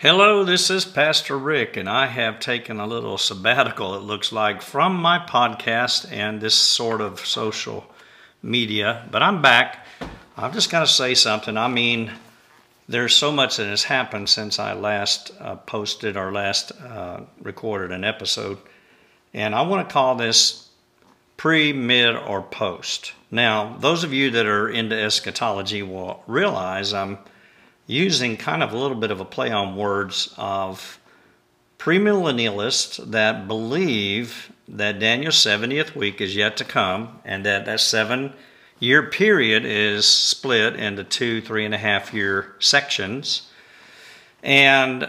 Hello, this is Pastor Rick, and I have taken a little sabbatical, it looks like, from my podcast and this sort of social media. But I'm back. I'm just going to say something. I mean, there's so much that has happened since I last uh, posted or last uh, recorded an episode. And I want to call this pre, mid, or post. Now, those of you that are into eschatology will realize I'm using kind of a little bit of a play on words of premillennialists that believe that Daniel's 70th week is yet to come and that that seven year period is split into two, three and a half year sections. And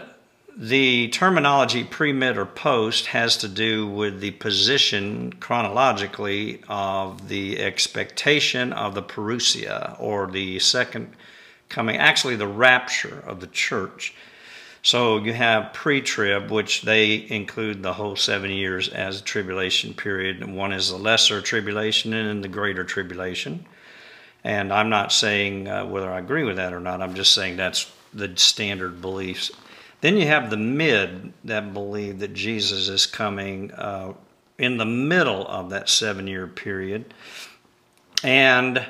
the terminology pre, mid, or post has to do with the position chronologically of the expectation of the parousia or the second coming, actually the rapture of the church. So you have pre-trib, which they include the whole seven years as a tribulation period. One is the lesser tribulation and the greater tribulation. And I'm not saying uh, whether I agree with that or not. I'm just saying that's the standard beliefs. Then you have the mid that believe that Jesus is coming uh, in the middle of that seven-year period. And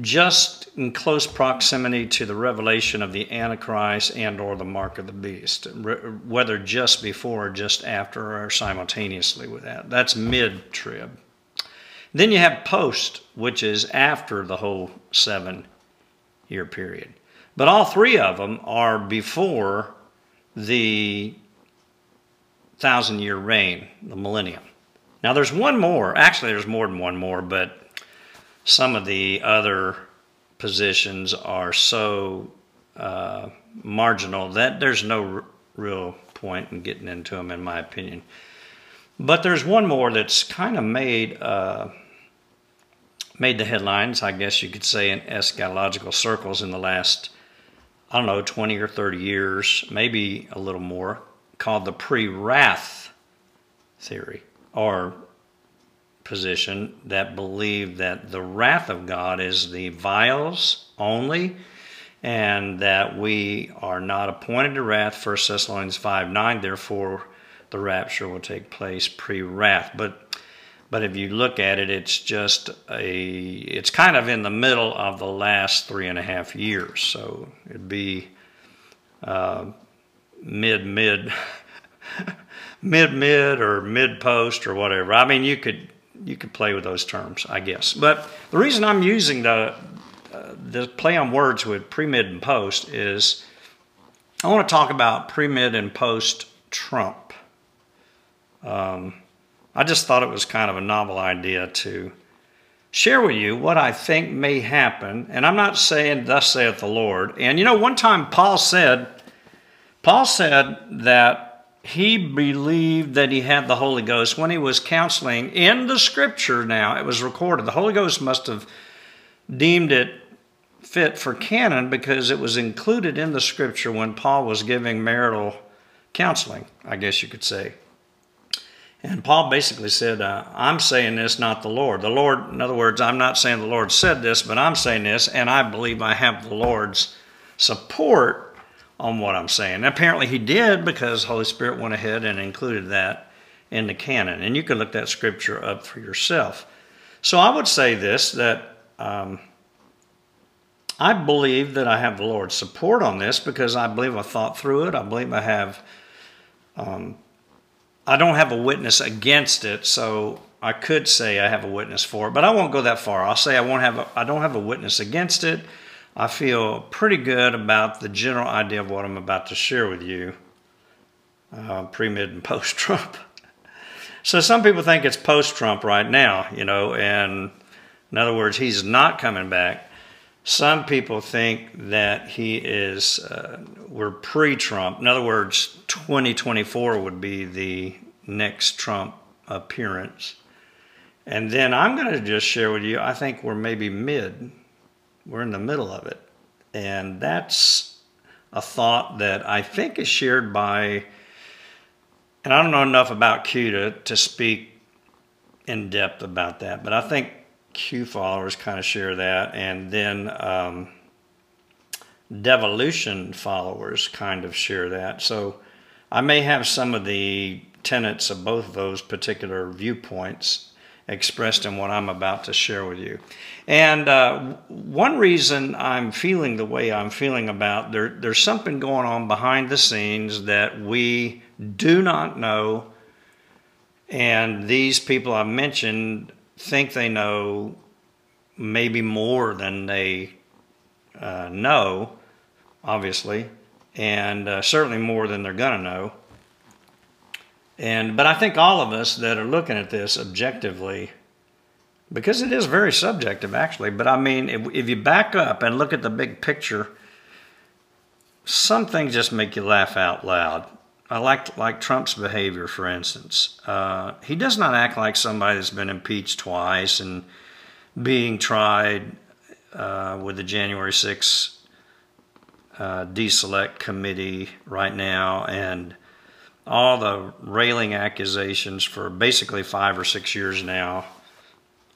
just in close proximity to the revelation of the Antichrist and or the mark of the beast, whether just before or just after or simultaneously with that. That's mid-trib. Then you have post, which is after the whole seven-year period. But all three of them are before the thousand-year reign, the millennium. Now there's one more. Actually, there's more than one more, but some of the other positions are so uh, marginal that there's no real point in getting into them, in my opinion. But there's one more that's kind of made uh, made the headlines, I guess you could say, in eschatological circles in the last, I don't know, 20 or 30 years, maybe a little more, called the pre-wrath theory, or position that believe that the wrath of God is the vials only and that we are not appointed to wrath 1 thessalonians 5 9 therefore the rapture will take place pre-wrath. But but if you look at it it's just a it's kind of in the middle of the last three and a half years. So it'd be uh, mid mid mid mid or mid post or whatever. I mean you could you could play with those terms, I guess. But the reason I'm using the uh, the play on words with pre-mid and post is I want to talk about pre-mid and post Trump. Um, I just thought it was kind of a novel idea to share with you what I think may happen. And I'm not saying, thus saith the Lord. And you know, one time Paul said, Paul said that he believed that he had the Holy Ghost when he was counseling in the scripture now. It was recorded. The Holy Ghost must have deemed it fit for canon because it was included in the scripture when Paul was giving marital counseling, I guess you could say. And Paul basically said, uh, I'm saying this, not the Lord. The Lord, in other words, I'm not saying the Lord said this, but I'm saying this, and I believe I have the Lord's support on what I'm saying. apparently he did because Holy Spirit went ahead and included that in the canon. And you can look that scripture up for yourself. So I would say this, that um, I believe that I have the Lord's support on this because I believe I thought through it. I believe I have, um, I don't have a witness against it, so I could say I have a witness for it, but I won't go that far. I'll say I won't have, a, I don't have a witness against it. I feel pretty good about the general idea of what I'm about to share with you, uh, pre, mid, and post Trump. so some people think it's post Trump right now, you know, and in other words, he's not coming back. Some people think that he is, uh, we're pre Trump. In other words, 2024 would be the next Trump appearance. And then I'm going to just share with you, I think we're maybe mid we're in the middle of it. And that's a thought that I think is shared by, and I don't know enough about Q to, to speak in depth about that, but I think Q followers kind of share that. And then um, devolution followers kind of share that. So I may have some of the tenets of both of those particular viewpoints expressed in what I'm about to share with you. And uh, one reason I'm feeling the way I'm feeling about there, there's something going on behind the scenes that we do not know, and these people I've mentioned think they know maybe more than they uh, know, obviously, and uh, certainly more than they're gonna know. And but I think all of us that are looking at this objectively, because it is very subjective actually. But I mean, if, if you back up and look at the big picture, some things just make you laugh out loud. I like like Trump's behavior, for instance. Uh, he does not act like somebody that's been impeached twice and being tried uh, with the January 6th uh, deselect committee right now and all the railing accusations for basically five or six years now,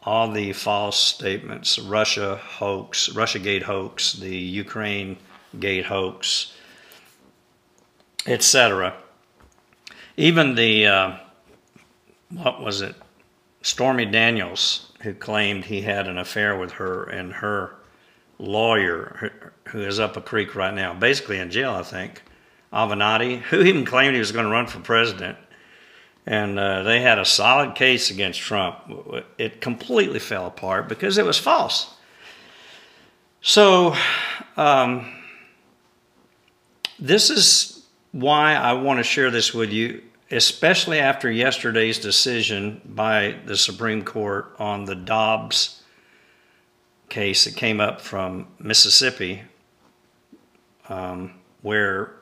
all the false statements, Russia hoax, Russia Gate hoax, the Ukraine Gate hoax, etc. Even the, uh, what was it, Stormy Daniels, who claimed he had an affair with her and her lawyer, who is up a creek right now, basically in jail, I think Avenatti, who even claimed he was going to run for president. And uh, they had a solid case against Trump. It completely fell apart because it was false. So, um, this is why I want to share this with you, especially after yesterday's decision by the Supreme Court on the Dobbs case that came up from Mississippi, um, where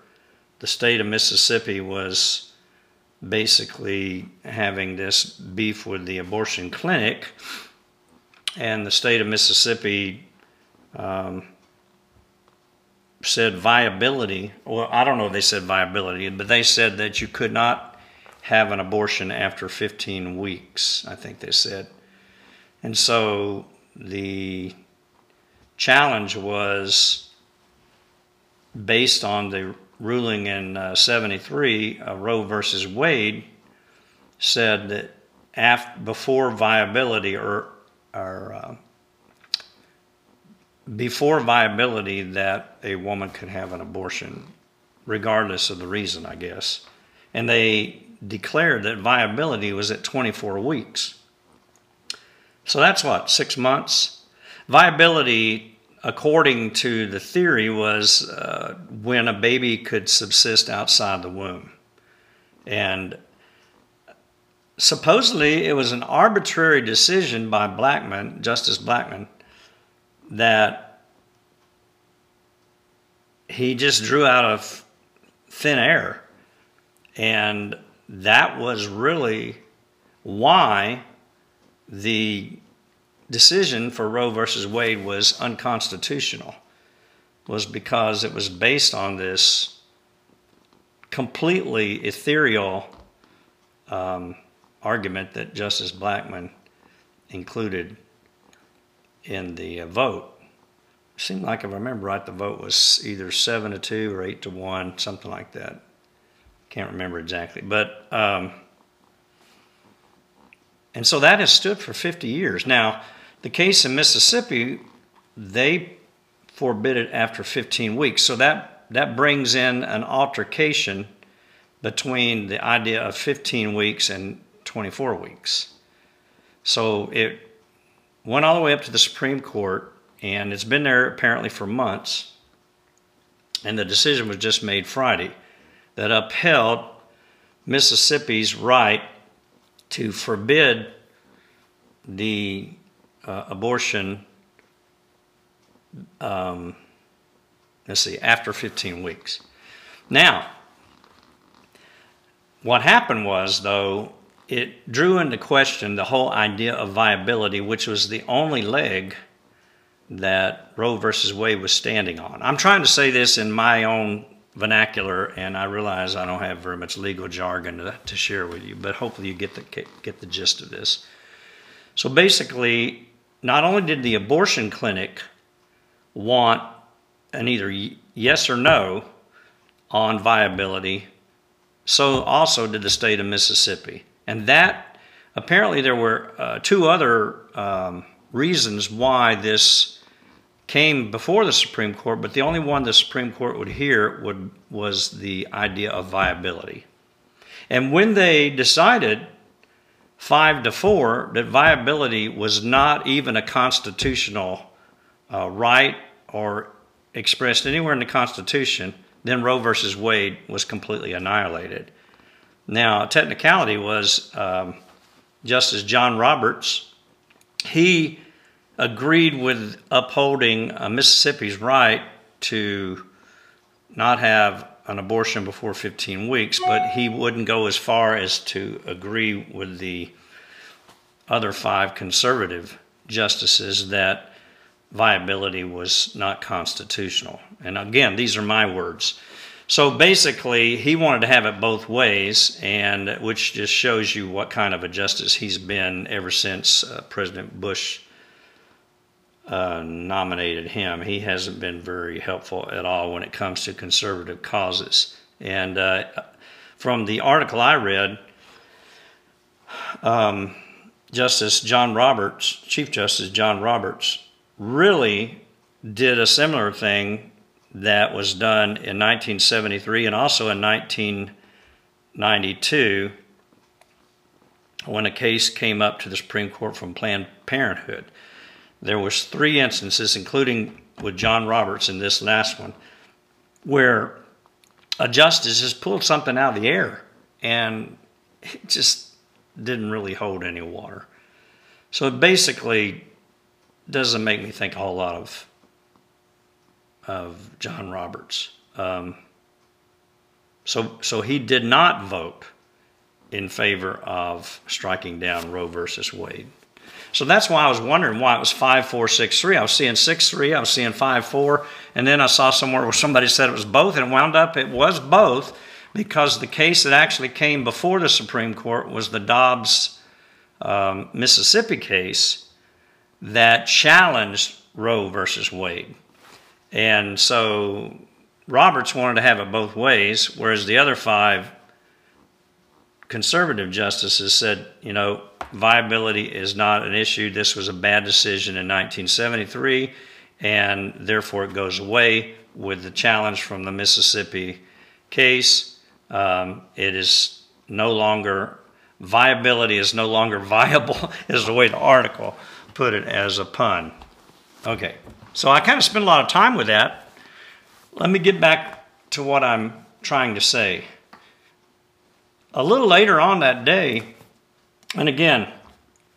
the state of Mississippi was basically having this beef with the abortion clinic, and the state of Mississippi um, said viability. Well, I don't know if they said viability, but they said that you could not have an abortion after 15 weeks, I think they said. And so the challenge was based on the ruling in uh, 73, uh, Roe versus Wade, said that before viability or, or uh, before viability that a woman could have an abortion, regardless of the reason, I guess. And they declared that viability was at 24 weeks. So that's what, six months? Viability according to the theory, was uh, when a baby could subsist outside the womb. And supposedly it was an arbitrary decision by Blackmun, Justice Blackmun, that he just drew out of thin air. And that was really why the decision for Roe versus Wade was unconstitutional was because it was based on this completely ethereal um, argument that Justice Blackmun included in the uh, vote. It seemed like, if I remember right, the vote was either 7 to 2 or 8 to 1, something like that. Can't remember exactly. But, um, and so that has stood for 50 years. Now, the case in Mississippi, they forbid it after 15 weeks. So that, that brings in an altercation between the idea of 15 weeks and 24 weeks. So it went all the way up to the Supreme Court, and it's been there apparently for months. And the decision was just made Friday that upheld Mississippi's right to forbid the uh, abortion, um, let's see, after 15 weeks. Now, what happened was, though, it drew into question the whole idea of viability, which was the only leg that Roe versus Wade was standing on. I'm trying to say this in my own vernacular, and I realize I don't have very much legal jargon to, to share with you, but hopefully you get the, get the gist of this. So basically, not only did the abortion clinic want an either yes or no on viability. So also did the state of Mississippi. And that, apparently there were uh, two other um, reasons why this came before the Supreme Court, but the only one the Supreme Court would hear would, was the idea of viability. And when they decided five to four that viability was not even a constitutional uh, right or expressed anywhere in the Constitution, then Roe versus Wade was completely annihilated. Now, technicality was um, Justice John Roberts. He agreed with upholding uh, Mississippi's right to not have an abortion before 15 weeks, but he wouldn't go as far as to agree with the other five conservative justices that viability was not constitutional. And again, these are my words. So basically, he wanted to have it both ways, and which just shows you what kind of a justice he's been ever since uh, President Bush uh, nominated him. He hasn't been very helpful at all when it comes to conservative causes. And uh, from the article I read, um, Justice John Roberts, Chief Justice John Roberts, really did a similar thing that was done in 1973 and also in 1992 when a case came up to the Supreme Court from Planned Parenthood. There was three instances, including with John Roberts in this last one, where a justice has pulled something out of the air and it just didn't really hold any water. So it basically doesn't make me think a whole lot of of John Roberts. Um, so, so he did not vote in favor of striking down Roe versus Wade. So that's why I was wondering why it was 5 4 6 3. I was seeing 6 3, I was seeing 5 4, and then I saw somewhere where somebody said it was both, and wound up it was both because the case that actually came before the Supreme Court was the Dobbs um, Mississippi case that challenged Roe versus Wade. And so Roberts wanted to have it both ways, whereas the other five conservative justices said, you know, viability is not an issue. This was a bad decision in 1973, and therefore it goes away with the challenge from the Mississippi case. Um, it is no longer, viability is no longer viable, is the way the article put it as a pun. Okay. So I kind of spent a lot of time with that. Let me get back to what I'm trying to say. A little later on that day, and again,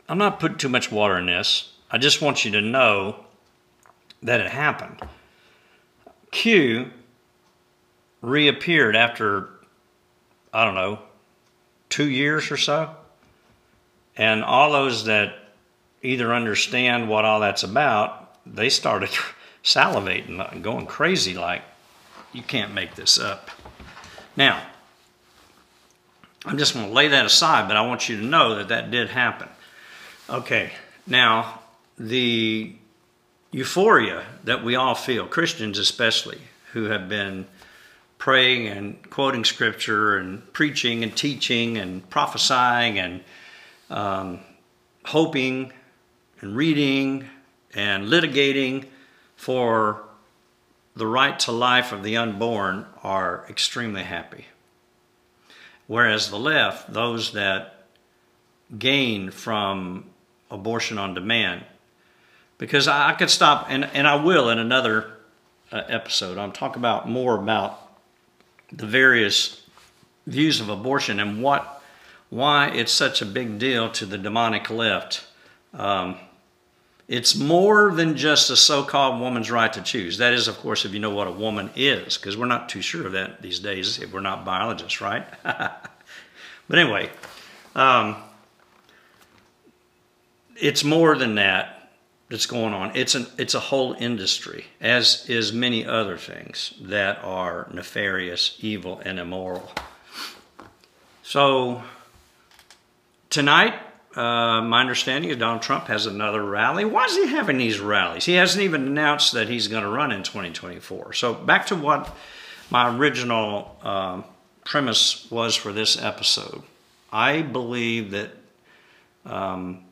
I'm not putting too much water in this. I just want you to know that it happened. Q reappeared after, I don't know, two years or so. And all those that either understand what all that's about they started salivating and going crazy like, you can't make this up. Now, I'm just going to lay that aside, but I want you to know that that did happen. Okay, now, the euphoria that we all feel, Christians especially, who have been praying and quoting scripture and preaching and teaching and prophesying and um, hoping and reading and litigating for the right to life of the unborn are extremely happy. Whereas the left, those that gain from abortion on demand, because I, could stop, and, and I will in another uh, episode, I'll talk about more about the various views of abortion and what, why it's such a big deal to the demonic left. Um, it's more than just a so-called woman's right to choose. That is, of course, if you know what a woman is, because we're not too sure of that these days if we're not biologists, right? but anyway, um, it's more than that that's going on. It's an it's a whole industry, as is many other things that are nefarious, evil, and immoral. So tonight uh, my understanding is Donald Trump has another rally. Why is he having these rallies? He hasn't even announced that he's going to run in 2024. So back to what my original uh, premise was for this episode. I believe that um,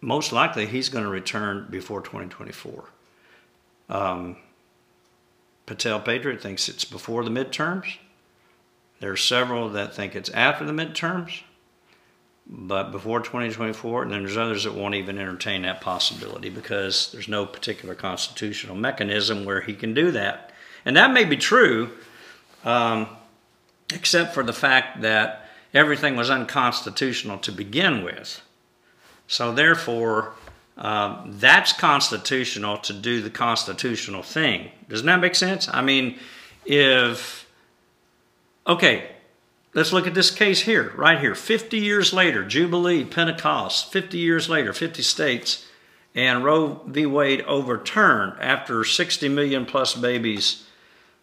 most likely he's going to return before 2024. Um, Patel Patriot thinks it's before the midterms. There are several that think it's after the midterms, but before 2024. And then there's others that won't even entertain that possibility because there's no particular constitutional mechanism where he can do that. And that may be true, um, except for the fact that everything was unconstitutional to begin with. So therefore, um, that's constitutional to do the constitutional thing. Doesn't that make sense? I mean, if, okay, let's look at this case here, right here. 50 years later, Jubilee, Pentecost, 50 years later, 50 states, and Roe v. Wade overturned after 60 million plus babies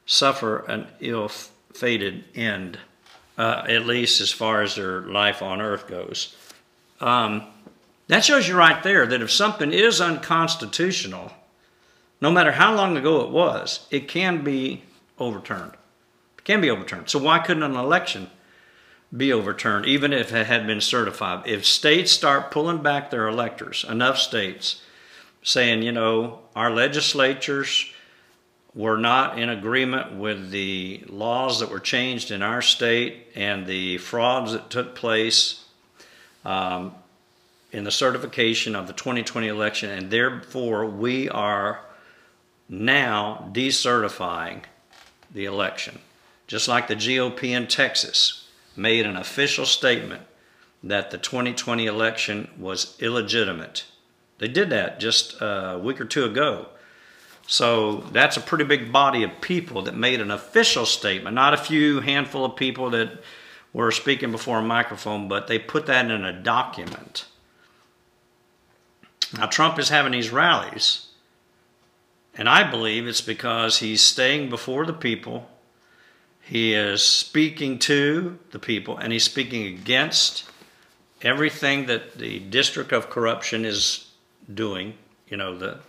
suffer an ill-fated end, uh, at least as far as their life on earth goes. Um, that shows you right there that if something is unconstitutional, no matter how long ago it was, it can be overturned. It can be overturned. So why couldn't an election be overturned, even if it had been certified? If states start pulling back their electors, enough states, saying, you know, our legislatures were not in agreement with the laws that were changed in our state and the frauds that took place, um, in the certification of the 2020 election, and therefore we are now decertifying the election. Just like the GOP in Texas made an official statement that the 2020 election was illegitimate. They did that just a week or two ago. So that's a pretty big body of people that made an official statement, not a few handful of people that were speaking before a microphone, but they put that in a document. Now, Trump is having these rallies, and I believe it's because he's staying before the people. He is speaking to the people, and he's speaking against everything that the District of Corruption is doing, you know, the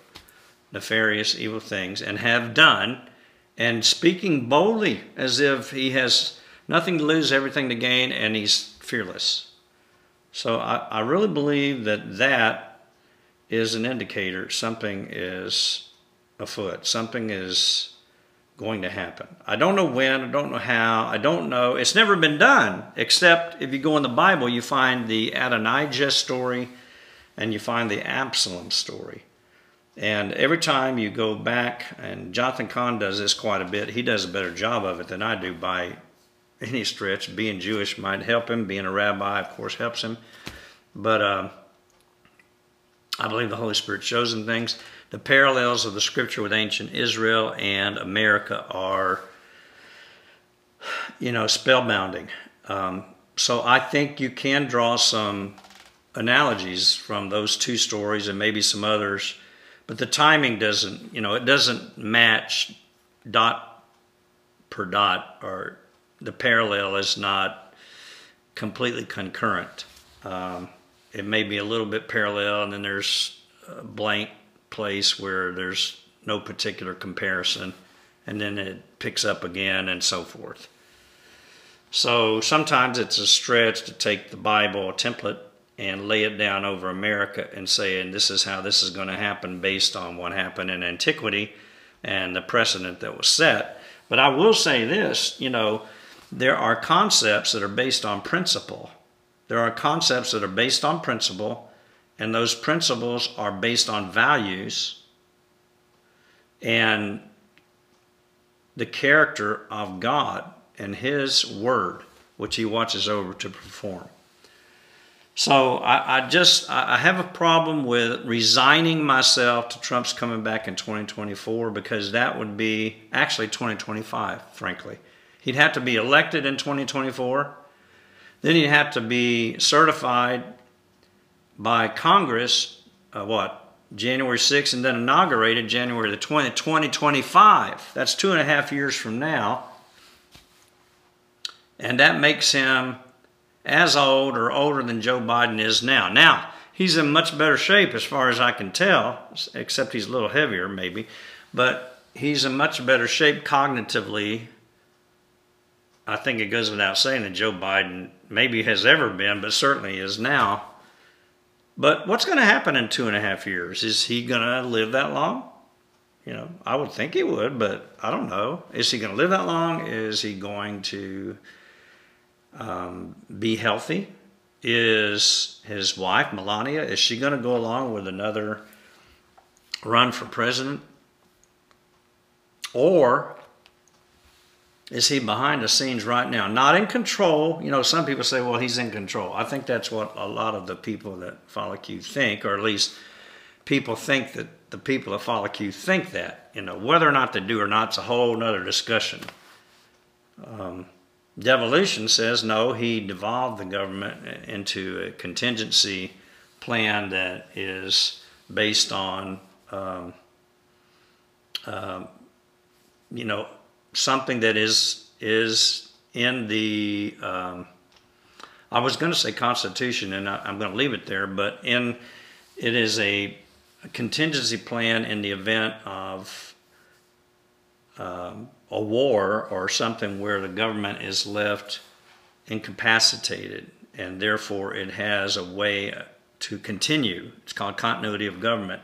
nefarious, evil things, and have done, and speaking boldly as if he has nothing to lose, everything to gain, and he's fearless. So I, I really believe that that is an indicator something is afoot. Something is going to happen. I don't know when, I don't know how, I don't know. It's never been done, except if you go in the Bible, you find the Adonijah story and you find the Absalom story. And every time you go back, and Jonathan Cahn does this quite a bit, he does a better job of it than I do by any stretch. Being Jewish might help him, being a rabbi, of course, helps him. But uh, I believe the Holy Spirit shows them things. The parallels of the scripture with ancient Israel and America are, you know, spellbounding. Um, so I think you can draw some analogies from those two stories and maybe some others, but the timing doesn't, you know, it doesn't match dot per dot or the parallel is not completely concurrent. Um, it may be a little bit parallel and then there's blank place where there's no particular comparison and then it picks up again and so forth. So sometimes it's a stretch to take the Bible, template, and lay it down over America and say, and this is how this is going to happen based on what happened in antiquity and the precedent that was set. But I will say this, you know, there are concepts that are based on principle there are concepts that are based on principle, and those principles are based on values and the character of God and His Word, which He watches over to perform. So I, I, just I have a problem with resigning myself to Trump's coming back in 2024 because that would be actually 2025, frankly. He'd have to be elected in 2024 then he'd have to be certified by Congress, uh, what, January 6th, and then inaugurated January the 20th, 2025. That's two and a half years from now. And that makes him as old or older than Joe Biden is now. Now, he's in much better shape as far as I can tell, except he's a little heavier maybe, but he's in much better shape cognitively. I think it goes without saying that Joe Biden maybe has ever been, but certainly is now. But what's going to happen in two and a half years? Is he going to live that long? You know, I would think he would, but I don't know. Is he going to live that long? Is he going to um, be healthy? Is his wife, Melania, is she going to go along with another run for president? Or is he behind the scenes right now? Not in control. You know, some people say, well, he's in control. I think that's what a lot of the people that follow Q think, or at least people think that the people that follow Q think that. You know, whether or not they do or not, it's a whole other discussion. Um, devolution says no, he devolved the government into a contingency plan that is based on, um, uh, you know, something that is is in the. Um, I was going to say Constitution, and I, I'm going to leave it there, but in it is a a contingency plan in the event of um, a war or something where the government is left incapacitated and therefore it has a way to continue. It's called continuity of government.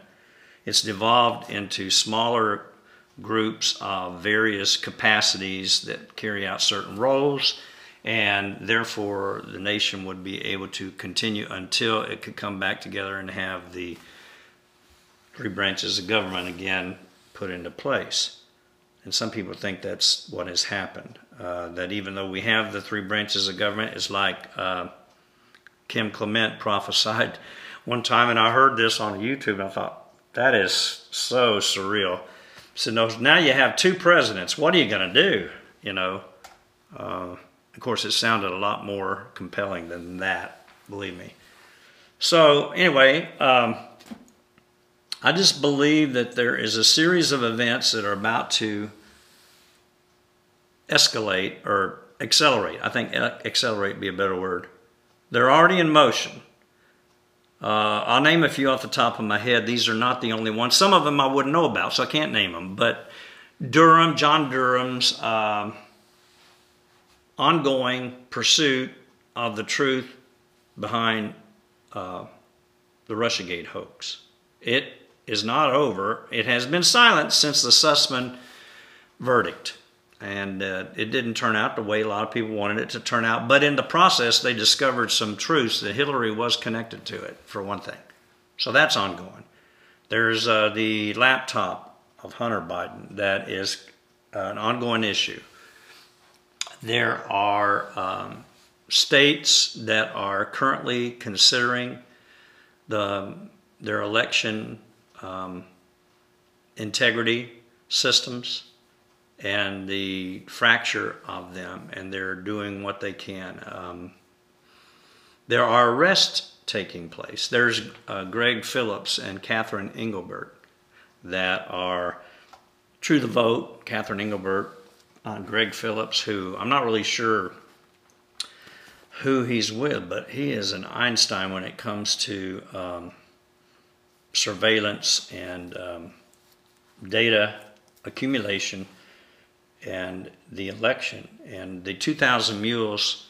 It's devolved into smaller groups of various capacities that carry out certain roles and therefore the nation would be able to continue until it could come back together and have the three branches of government again put into place. And some people think that's what has happened. Uh, that even though we have the three branches of government, it's like uh, Kim Clement prophesied one time, and I heard this on YouTube, and I thought, that is so surreal. So now you have two presidents. What are you going to do? You know, uh, of course, it sounded a lot more compelling than that, believe me. So anyway, um, I just believe that there is a series of events that are about to escalate or accelerate. I think accelerate would be a better word. They're already in motion. Uh, I'll name a few off the top of my head. These are not the only ones. Some of them I wouldn't know about, so I can't name them. But Durham, John Durham's uh, ongoing pursuit of the truth behind uh, the Russiagate hoax. It is not over. It has been silent since the Sussmann verdict. And uh, it didn't turn out the way a lot of people wanted it to turn out. But in the process, they discovered some truths that Hillary was connected to it, for one thing. So that's ongoing. There's uh, the laptop of Hunter Biden that is an ongoing issue. There are um, states that are currently considering the, their election um, integrity systems and the fracture of them, and they're doing what they can. Um, there are arrests taking place. There's uh, Greg Phillips and Catherine Engelbrecht that are true the vote. Catherine Engelbrecht, uh, Greg Phillips, who I'm not really sure who he's with, but he is an Einstein when it comes to um, surveillance and um, data accumulation and the election. And the 2000 Mules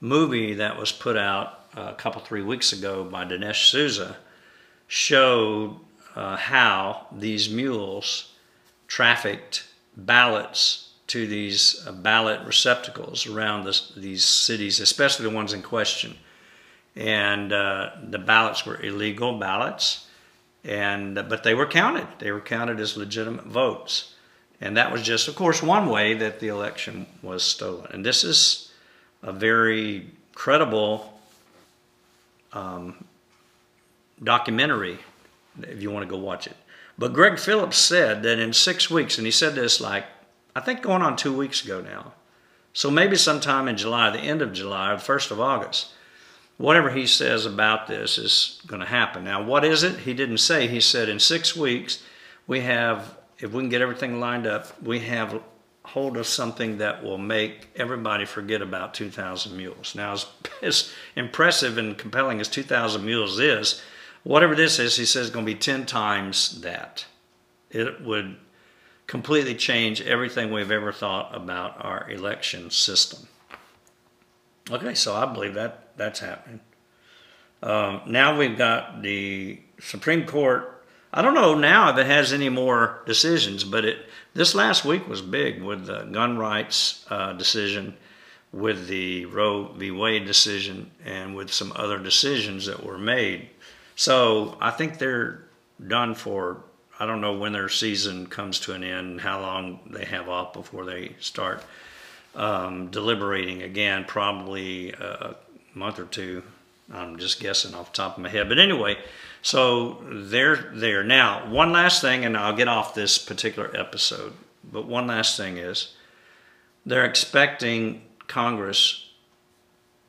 movie that was put out a couple, three weeks ago by Dinesh D'Souza showed uh, how these mules trafficked ballots to these uh, ballot receptacles around this, these cities, especially the ones in question. And uh, the ballots were illegal ballots and but they were counted. They were counted as legitimate votes, and that was just, of course, one way that the election was stolen. And this is a very credible um, documentary if you want to go watch it. But Greg Phillips said that in six weeks, and he said this like I think going on two weeks ago now. So maybe sometime in July, the end of July, or the first of August whatever he says about this is going to happen. Now, what is it? He didn't say. He said in six weeks, we have, if we can get everything lined up, we have hold of something that will make everybody forget about 2,000 Mules. Now, as, as impressive and compelling as 2,000 Mules is, whatever this is, he says, going to be 10 times that. It would completely change everything we've ever thought about our election system. Okay, so I believe that that's happening. Um, now we've got the Supreme Court. I don't know now if it has any more decisions, but it this last week was big with the gun rights uh, decision, with the Roe v. Wade decision, and with some other decisions that were made. So I think they're done for. I don't know when their season comes to an end, how long they have off before they start um, deliberating again. Probably a month or two. I'm just guessing off the top of my head. But anyway, so they're there. Now, one last thing, and I'll get off this particular episode, but one last thing is they're expecting Congress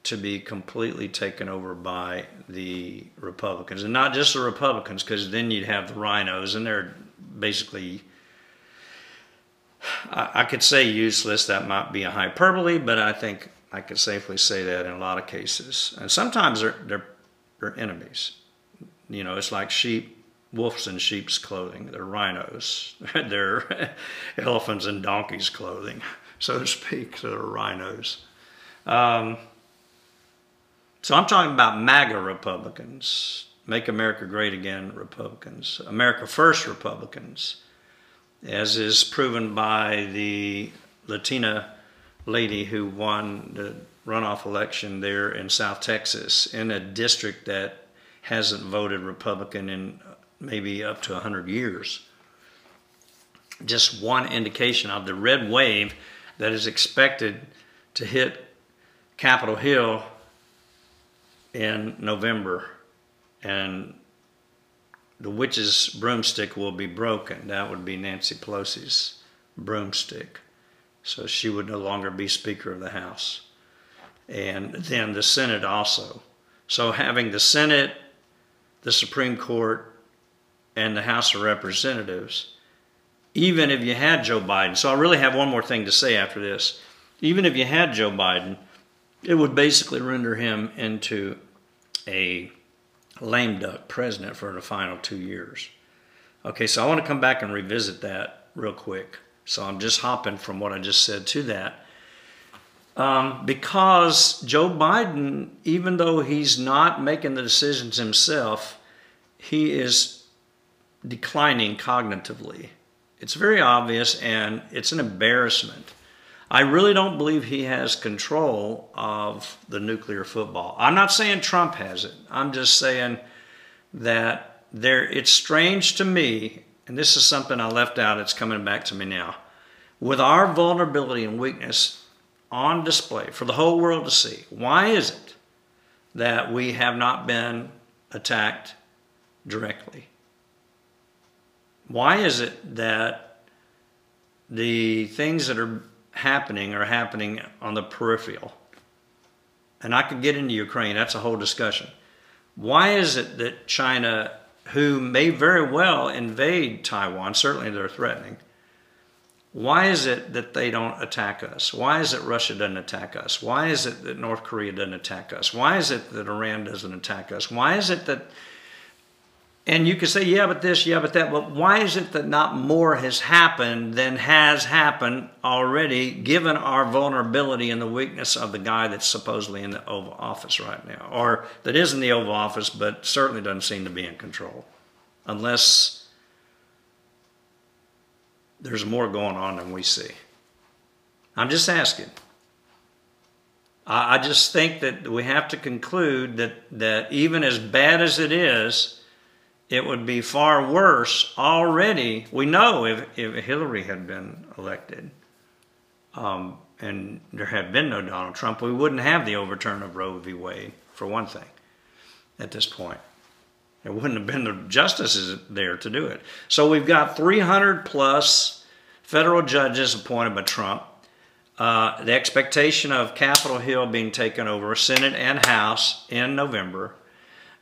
to be completely taken over by the Republicans. And not just the Republicans, because then you'd have the rhinos, and they're basically, I, could say useless. That might be a hyperbole, but I think I could safely say that in a lot of cases. And sometimes they're, they're, they're enemies. You know, it's like sheep, wolves in sheep's clothing. They're rhinos. they're elephants in donkeys' clothing, so to speak. So they're rhinos. Um, so I'm talking about MAGA Republicans, Make America Great Again Republicans, America First Republicans, as is proven by the Latina lady who won the runoff election there in South Texas in a district that hasn't voted Republican in maybe up to 100 years. Just one indication of the red wave that is expected to hit Capitol Hill in November. And the witch's broomstick will be broken. That would be Nancy Pelosi's broomstick. So she would no longer be Speaker of the House. And then the Senate also. So having the Senate, the Supreme Court, and the House of Representatives, even if you had Joe Biden, so I really have one more thing to say after this. Even if you had Joe Biden, it would basically render him into a lame duck president for the final two years. Okay, so I want to come back and revisit that real quick. So I'm just hopping from what I just said to that. Um, because Joe Biden, even though he's not making the decisions himself, he is declining cognitively. It's very obvious and it's an embarrassment. I really don't believe he has control of the nuclear football. I'm not saying Trump has it. I'm just saying that there it's strange to me and this is something I left out, it's coming back to me now. With our vulnerability and weakness on display for the whole world to see, why is it that we have not been attacked directly? Why is it that the things that are happening are happening on the peripheral? And I could get into Ukraine, that's a whole discussion. Why is it that China who may very well invade Taiwan, certainly they're threatening. Why is it that they don't attack us? Why is it Russia doesn't attack us? Why is it that North Korea doesn't attack us? Why is it that Iran doesn't attack us? Why is it that and you can say, yeah, but this, yeah, but that. But why is it that not more has happened than has happened already, given our vulnerability and the weakness of the guy that's supposedly in the Oval Office right now? Or that is in the Oval Office, but certainly doesn't seem to be in control. Unless there's more going on than we see. I'm just asking. I just think that we have to conclude that, that even as bad as it is, it would be far worse already. We know if, if Hillary had been elected um, and there had been no Donald Trump, we wouldn't have the overturn of Roe v. Wade, for one thing, at this point. There wouldn't have been the justices there to do it. So we've got 300 plus federal judges appointed by Trump. Uh, the expectation of Capitol Hill being taken over, Senate and House, in November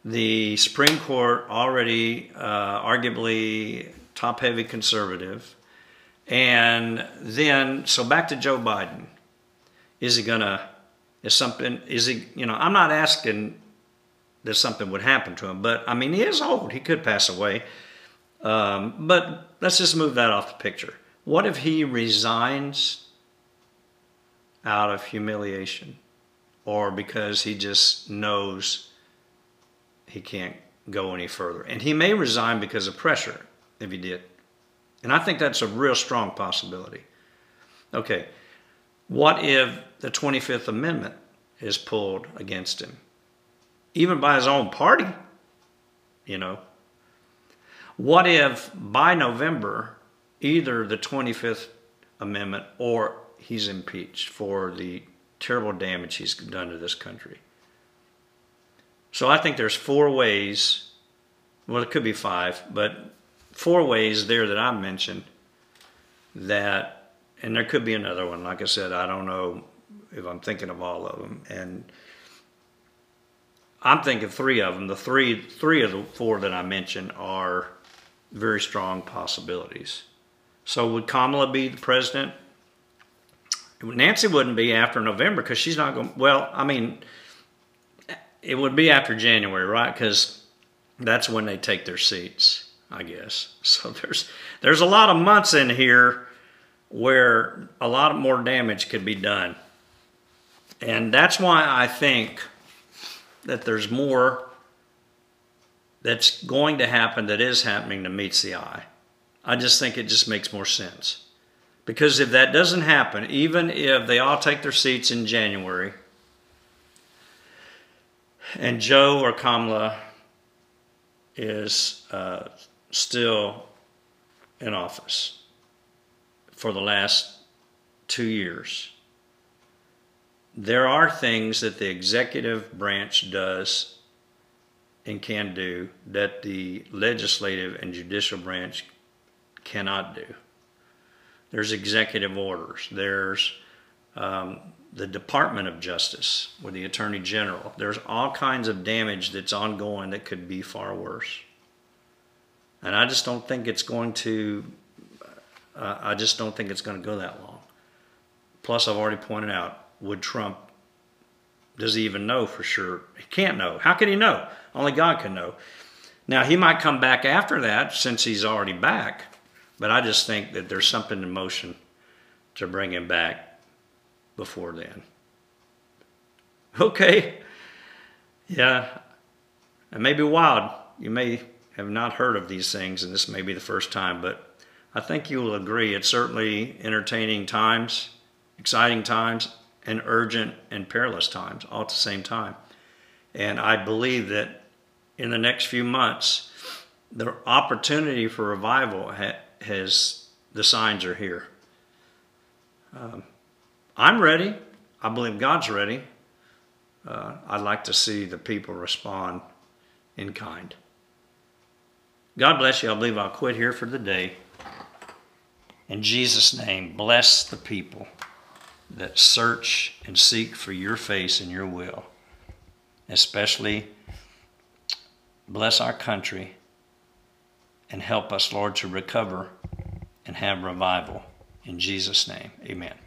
the Supreme Court already uh, arguably top heavy conservative, And then, so back to Joe Biden. Is he gonna? Is something? Is he? You know, I'm not asking that something would happen to him, but I mean, he is old. He could pass away. Um, but let's just move that off the picture. What if he resigns out of humiliation, or because he just knows he can't go any further? And he may resign because of pressure if he did. And I think that's a real strong possibility. Okay, what if the 25th Amendment is pulled against him? Even by his own party, you know. What if by November, either the 25th Amendment or he's impeached for the terrible damage he's done to this country? So I think there's four ways, well, it could be five, but four ways there that I mentioned that, and there could be another one. Like I said, I don't know if I'm thinking of all of them. And I'm thinking three of them. The three, three of the four that I mentioned are very strong possibilities. So would Kamala be the president? Nancy wouldn't be after November because she's not going. Well, I mean, it would be after January, right? Because that's when they take their seats. I guess. So there's there's a lot of months in here where a lot more damage could be done. And that's why I think that there's more that's going to happen that is happening that meets the eye. I just think it just makes more sense. Because if that doesn't happen, even if they all take their seats in January, and Joe or Kamala is uh, still in office for the last two years. There are things that the executive branch does and can do that the legislative and judicial branch cannot do. There's executive orders. There's um, the Department of Justice with the Attorney General. There's all kinds of damage that's ongoing that could be far worse. And I just don't think it's going to, uh, I just don't think it's going to go that long. Plus, I've already pointed out, would Trump, does he even know for sure? He can't know. How can he know? Only God can know. Now, he might come back after that since he's already back, but I just think that there's something in motion to bring him back before then. Okay. Yeah. It may be wild. You may have not heard of these things, and this may be the first time, but I think you will agree it's certainly entertaining times, exciting times, and urgent and perilous times all at the same time. And I believe that in the next few months, the opportunity for revival ha has, the signs are here. Um, I'm ready. I believe God's ready. Uh, I'd like to see the people respond in kind. God bless you. I believe I'll quit here for the day. In Jesus' name, bless the people that search and seek for your face and your will. Especially bless our country and help us, Lord, to recover and have revival. In Jesus' name, amen.